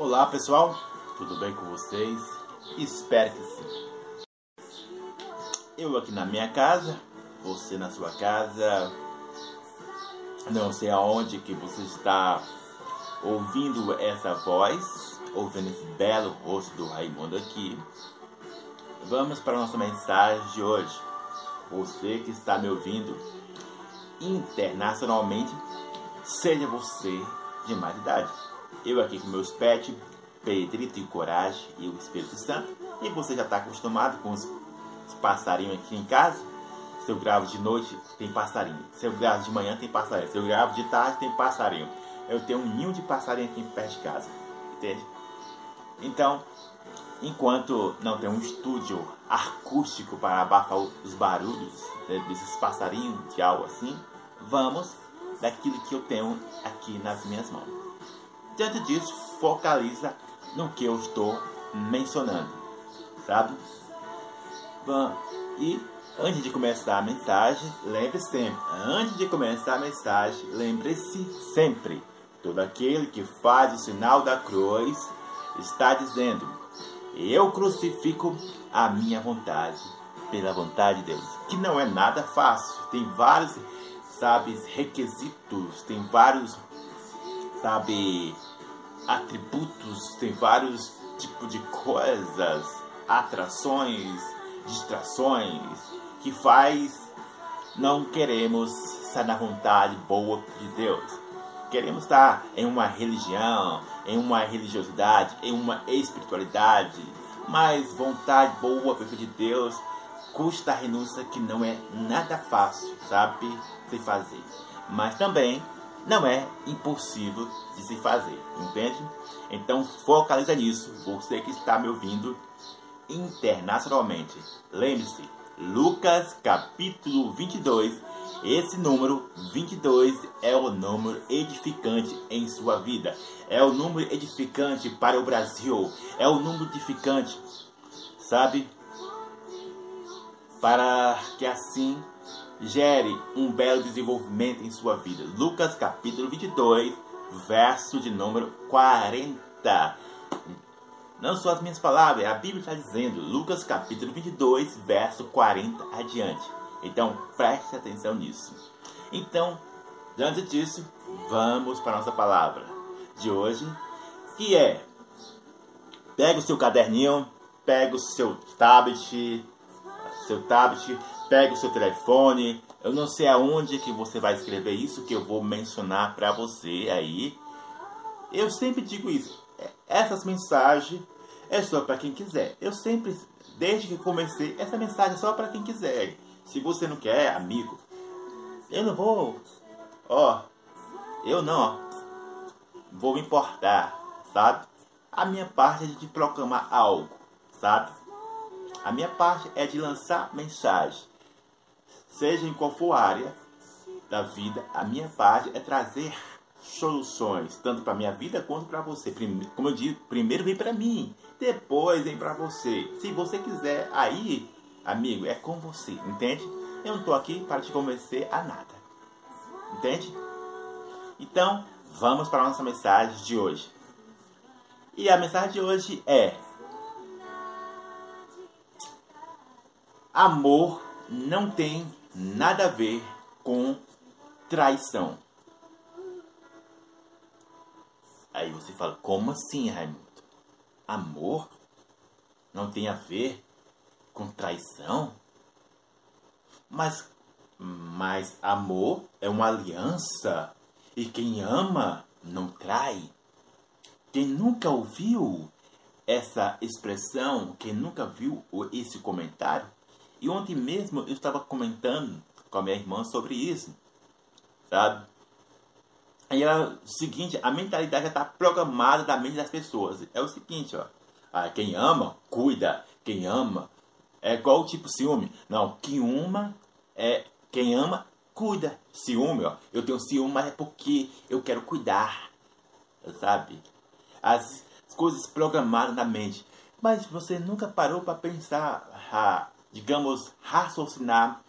Olá pessoal, tudo bem com vocês? Espero que sim. Eu aqui na minha casa, você na sua casa, não sei aonde que você está ouvindo essa voz, ouvindo esse belo rosto do Raimundo aqui. Vamos para a nossa mensagem de hoje. Você que está me ouvindo internacionalmente, seja você de mais idade. Eu aqui com meus pets, Pedrito e Coragem e o Espírito Santo. E você já está acostumado com os, os passarinhos aqui em casa. Se eu gravo de noite, tem passarinho. Se eu gravo de manhã, tem passarinho. Se eu gravo de tarde, tem passarinho. Eu tenho um ninho de passarinho aqui perto de casa. Entende? Então, enquanto não tem um estúdio acústico para abafar os barulhos né, desses passarinhos de algo assim, vamos daquilo que eu tenho aqui nas minhas mãos. Diante disso, focaliza no que eu estou mencionando, sabe? Vamos. E antes de começar a mensagem, lembre sempre, antes de começar a mensagem, lembre-se sempre, todo aquele que faz o sinal da cruz está dizendo: Eu crucifico a minha vontade pela vontade de Deus, que não é nada fácil. Tem vários, sabe, requisitos, tem vários, sabe, atributos, tem vários tipos de coisas, atrações, distrações que faz não queremos estar na vontade boa de Deus. Queremos estar em uma religião, em uma religiosidade, em uma espiritualidade, mas vontade boa, perfeita de Deus custa a renúncia que não é nada fácil, sabe, se fazer. Mas também não é impossível de se fazer, entende? Então focaliza nisso, você que está me ouvindo internacionalmente. Lembre-se, Lucas capítulo 22, esse número 22 é o número edificante em sua vida. É o número edificante para o Brasil. É o número edificante, sabe? Para que assim gere um belo desenvolvimento em sua vida. Lucas capítulo 22, verso de número 40. Não são as minhas palavras, a Bíblia está dizendo, Lucas capítulo 22, verso 40 adiante. Então preste atenção nisso. Então, diante disso, vamos para a nossa palavra de hoje, que é: pega o seu caderninho, pega o seu tablet, seu tablet, pega o seu telefone. Eu não sei aonde que você vai escrever isso que eu vou mencionar para você aí. Eu sempre digo isso. Essas mensagens é só para quem quiser. Eu sempre, desde que comecei, essa mensagem é só para quem quiser. Se você não quer, amigo, eu não vou, ó, eu não vou me importar, sabe? A minha parte é de proclamar algo, sabe? A minha parte é de lançar mensagem. Seja em qual for a área da vida, a minha parte é trazer soluções, tanto para minha vida quanto para você. Como eu digo, primeiro vem para mim, depois vem para você. Se você quiser, aí, amigo, é com você, entende? Eu não estou aqui para te convencer a nada, entende? Então, vamos para a nossa mensagem de hoje. E a mensagem de hoje é: Amor não tem nada a ver com traição. Aí você fala, como assim, Raimundo? Amor não tem a ver com traição? Mas, mas amor é uma aliança e quem ama não trai. Quem nunca ouviu essa expressão, quem nunca viu esse comentário, e ontem mesmo eu estava comentando com a minha irmã sobre isso, sabe? E ela, seguinte, a mentalidade já está programada da mente das pessoas. É o seguinte, ó. Ah, quem ama, cuida. Quem ama, é igual o tipo ciúme. Não, quem ama, é, quem ama, cuida. Ciúme, ó. Eu tenho ciúme, mas é porque eu quero cuidar. Sabe? As, as coisas programadas na mente. Mas você nunca parou para pensar, ah, digamos, raciocinar,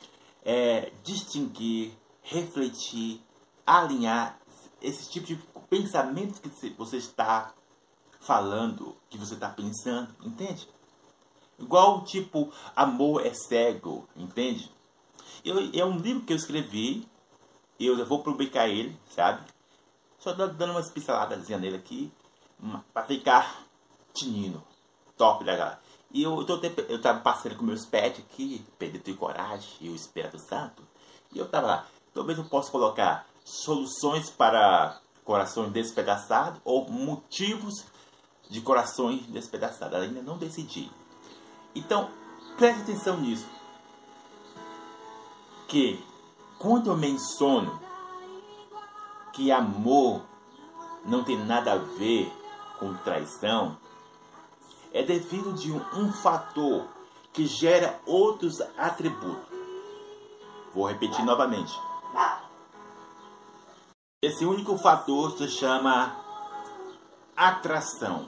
é, distinguir, refletir, alinhar esse tipo de pensamento que você está falando que você está pensando, entende? Igual tipo Amor é Cego, entende? Eu, é um livro que eu escrevi, eu vou publicar ele, sabe? Só dando umas pinceladas nele aqui, para ficar tinindo, top da galera. E eu, eu, eu tava passando com meus pets aqui, Pedro e Coragem e o Espírito Santo. E eu tava lá, talvez eu possa colocar soluções para corações despedaçados ou motivos de corações despedaçados. Ainda não decidi. Então, preste atenção nisso. Que quando eu menciono que amor não tem nada a ver com traição, é devido de um, um fator que gera outros atributos. Vou repetir novamente. Esse único fator se chama atração.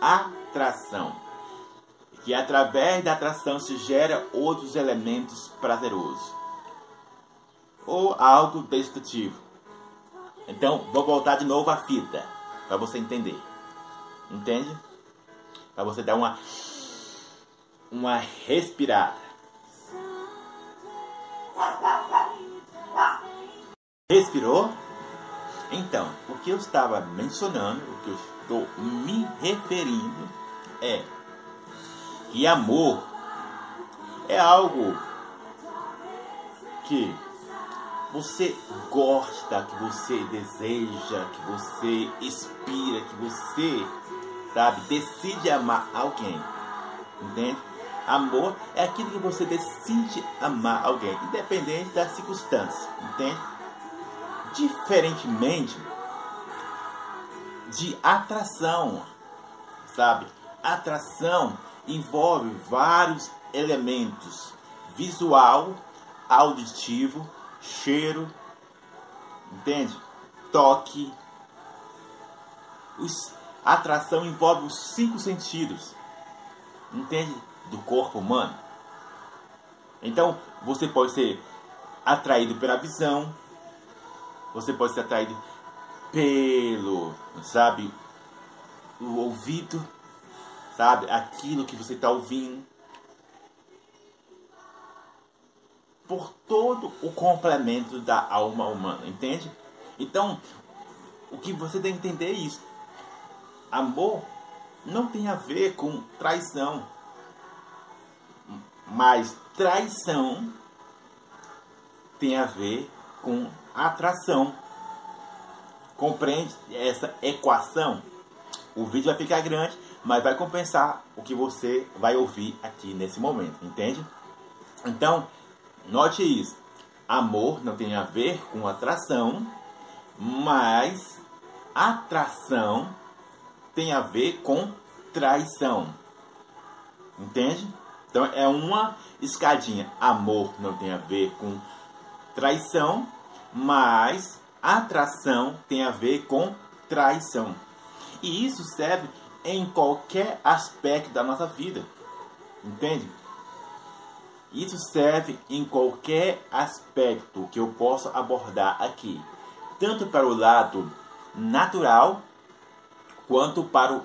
Atração. Que através da atração se gera outros elementos prazerosos. Ou algo destrutivo. Então, vou voltar de novo à fita. Para você entender. Entende? Você dar uma uma respirada. Respirou? Então, o que eu estava mencionando, o que eu estou me referindo é que amor é algo que você gosta, que você deseja, que você inspira, que você sabe? Decide amar alguém, entende? Amor é aquilo que você decide amar alguém, independente da circunstância, entende? Diferentemente de atração, sabe? Atração envolve vários elementos: visual, auditivo, cheiro, entende? Toque, os a atração envolve os cinco sentidos, entende? Do corpo humano. Então, você pode ser atraído pela visão, você pode ser atraído pelo, sabe, o ouvido, sabe, aquilo que você está ouvindo. Por todo o complemento da alma humana, entende? Então, o que você tem que entender é isso Amor não tem a ver com traição. Mas traição tem a ver com atração. Compreende essa equação? O vídeo vai ficar grande, mas vai compensar o que você vai ouvir aqui nesse momento, entende? Então, note isso. Amor não tem a ver com atração, mas atração tem a ver com traição. Entende? Então é uma escadinha. Amor não tem a ver com traição, mas atração tem a ver com traição. E isso serve em qualquer aspecto da nossa vida. Entende? Isso serve em qualquer aspecto que eu possa abordar aqui, tanto para o lado natural quanto para o,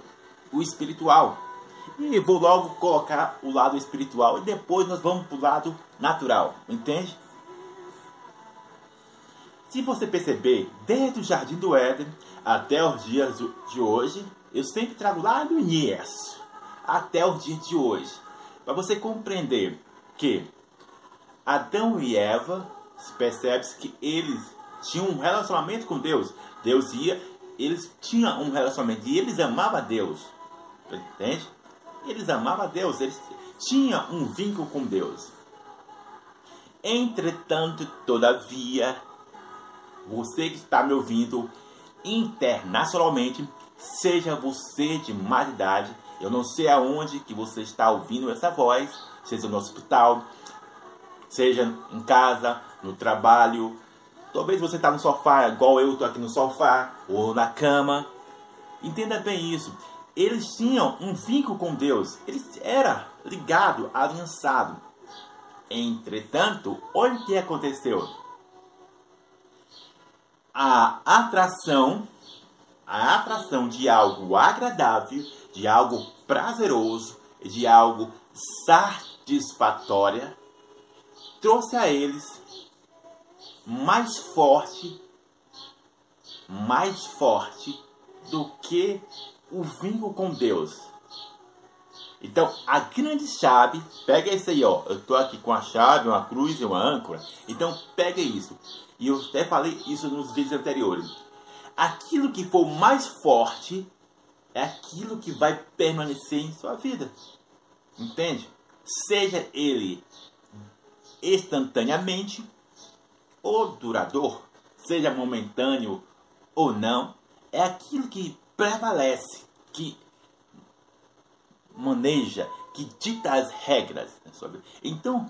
o espiritual. E vou logo colocar o lado espiritual e depois nós vamos para o lado natural, entende? Se você perceber, desde o Jardim do Éden até os dias de hoje, eu sempre trago lá do início até os dias de hoje, para você compreender que Adão e Eva, percebe-se que eles tinham um relacionamento com Deus. Deus ia eles tinham um relacionamento e eles amavam a Deus. Entende? Eles amavam a Deus, eles tinham um vínculo com Deus. Entretanto, todavia, você que está me ouvindo internacionalmente, seja você de mais idade, eu não sei aonde que você está ouvindo essa voz, seja no hospital, seja em casa, no trabalho, Talvez você está no sofá, igual eu estou aqui no sofá, ou na cama. Entenda bem isso. Eles tinham um vínculo com Deus. Eles era ligado, aliançado. Entretanto, olha o que aconteceu. A atração a atração de algo agradável, de algo prazeroso, de algo satisfatória, trouxe a eles mais forte, mais forte do que o vínculo com Deus. Então, a grande chave, pega isso aí, ó. Eu tô aqui com a chave, uma cruz e uma âncora. Então, pega isso. E eu até falei isso nos vídeos anteriores. Aquilo que for mais forte é aquilo que vai permanecer em sua vida. Entende? Seja ele instantaneamente ou duradouro, seja momentâneo ou não, é aquilo que prevalece, que maneja, que dita as regras. Então,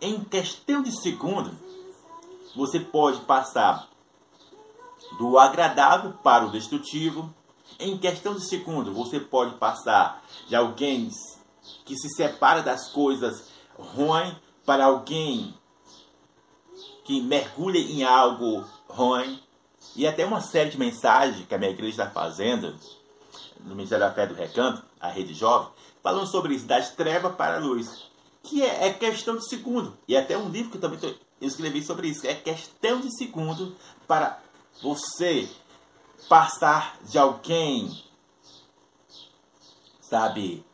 em questão de segundo, você pode passar do agradável para o destrutivo. Em questão de segundo, você pode passar de alguém que se separa das coisas ruins para alguém que mergulha em algo ruim. E até uma série de mensagens que a minha igreja está fazendo no Ministério da Fé do Recanto, a Rede Jovem, falando sobre isso, das trevas para a luz. Que é, é questão de segundo. E até um livro que eu também tô, eu escrevi sobre isso. É questão de segundo para você passar de alguém, sabe,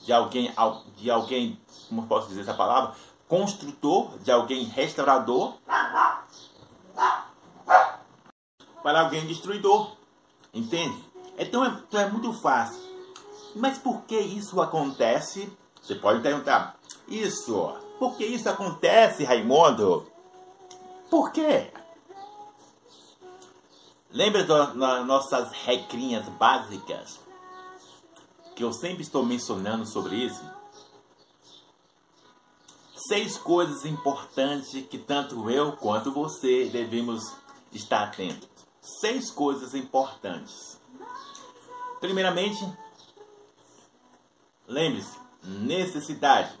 de alguém, de alguém, como posso dizer essa palavra, construtor, de alguém restaurador, para alguém destruidor. Entende? Então é, então é muito fácil. Mas por que isso acontece? Você pode perguntar, isso, por que isso acontece, Raimundo? Por quê? Lembra das nossas regrinhas básicas? Que eu sempre estou mencionando sobre isso? Seis coisas importantes que tanto eu quanto você devemos estar atentos. Seis coisas importantes. Primeiramente, lembre-se, necessidade.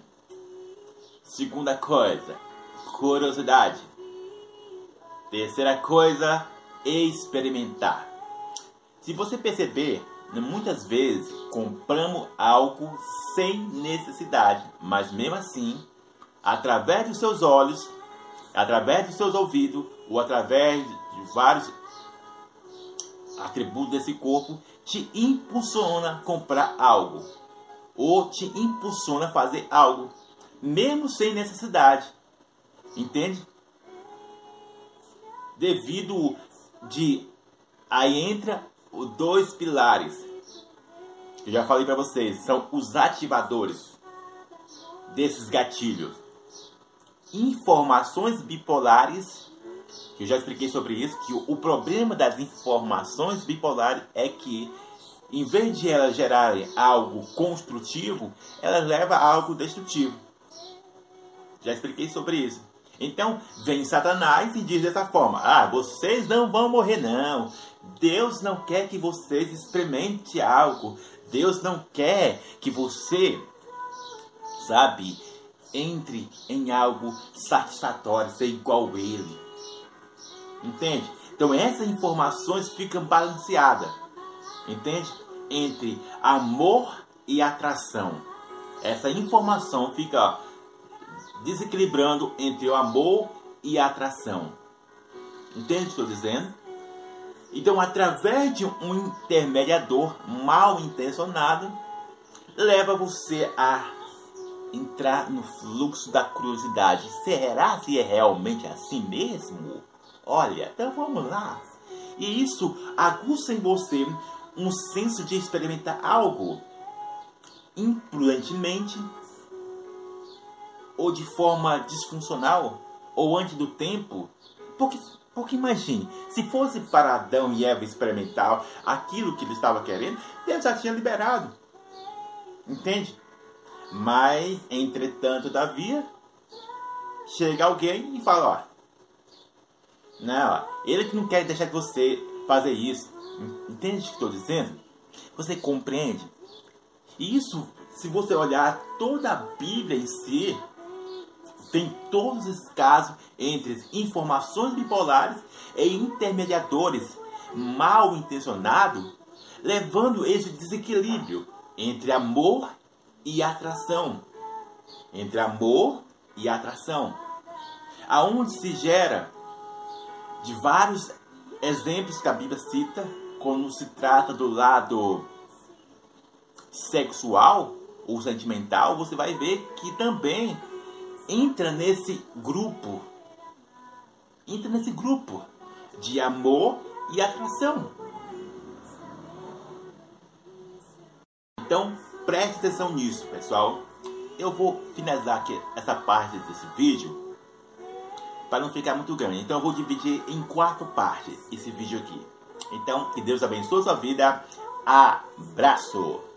Segunda coisa, curiosidade. Terceira coisa, experimentar. Se você perceber, muitas vezes compramos algo sem necessidade, mas mesmo assim, através dos seus olhos, através dos seus ouvidos, ou através de vários atributos desse corpo, te impulsiona a comprar algo, ou te impulsiona a fazer algo, mesmo sem necessidade. Entende? Devido de aí entra os dois pilares eu já falei para vocês, são os ativadores desses gatilhos. Informações bipolares, que eu já expliquei sobre isso, que o, problema das informações bipolares é que em vez de elas gerarem algo construtivo, elas levam a algo destrutivo. Já expliquei sobre isso. Então, vem Satanás e diz dessa forma: Ah, vocês não vão morrer, não. Deus não quer que vocês experimente algo. Deus não quer que você, sabe, entre em algo satisfatório, ser igual a Ele. Entende? Então, essas informações ficam balanceadas. Entende? Entre amor e atração. Essa informação fica desequilibrando entre o amor e a atração. Entende o que estou dizendo? Então, através de um intermediador mal intencionado, leva você a entrar no fluxo da curiosidade. Será que é realmente assim mesmo? Olha, então vamos lá. E isso aguça em você um senso de experimentar algo imprudentemente ou de forma disfuncional ou antes do tempo. Porque, porque imagine, se fosse para Adão e Eva experimentar aquilo que ele estava querendo, Deus já tinha liberado. Entende? Mas, entretanto, Davi chega alguém e fala, ó, não, ele que não quer deixar você fazer isso. Entende o que estou dizendo? Você compreende? E isso, se você olhar toda a Bíblia em si, tem todos os casos entre informações bipolares e intermediadores mal intencionado, levando esse desequilíbrio entre amor e atração. Entre amor e atração. Aonde se gera de vários exemplos que a Bíblia cita quando se trata do lado sexual ou sentimental, você vai ver que também entra nesse grupo. Entra nesse grupo de amor e atração. Então, preste atenção nisso, pessoal. Eu vou finalizar aqui essa parte desse vídeo para não ficar muito grande. Então, eu vou dividir em quatro partes esse vídeo aqui. Então, que Deus abençoe a sua vida. Abraço!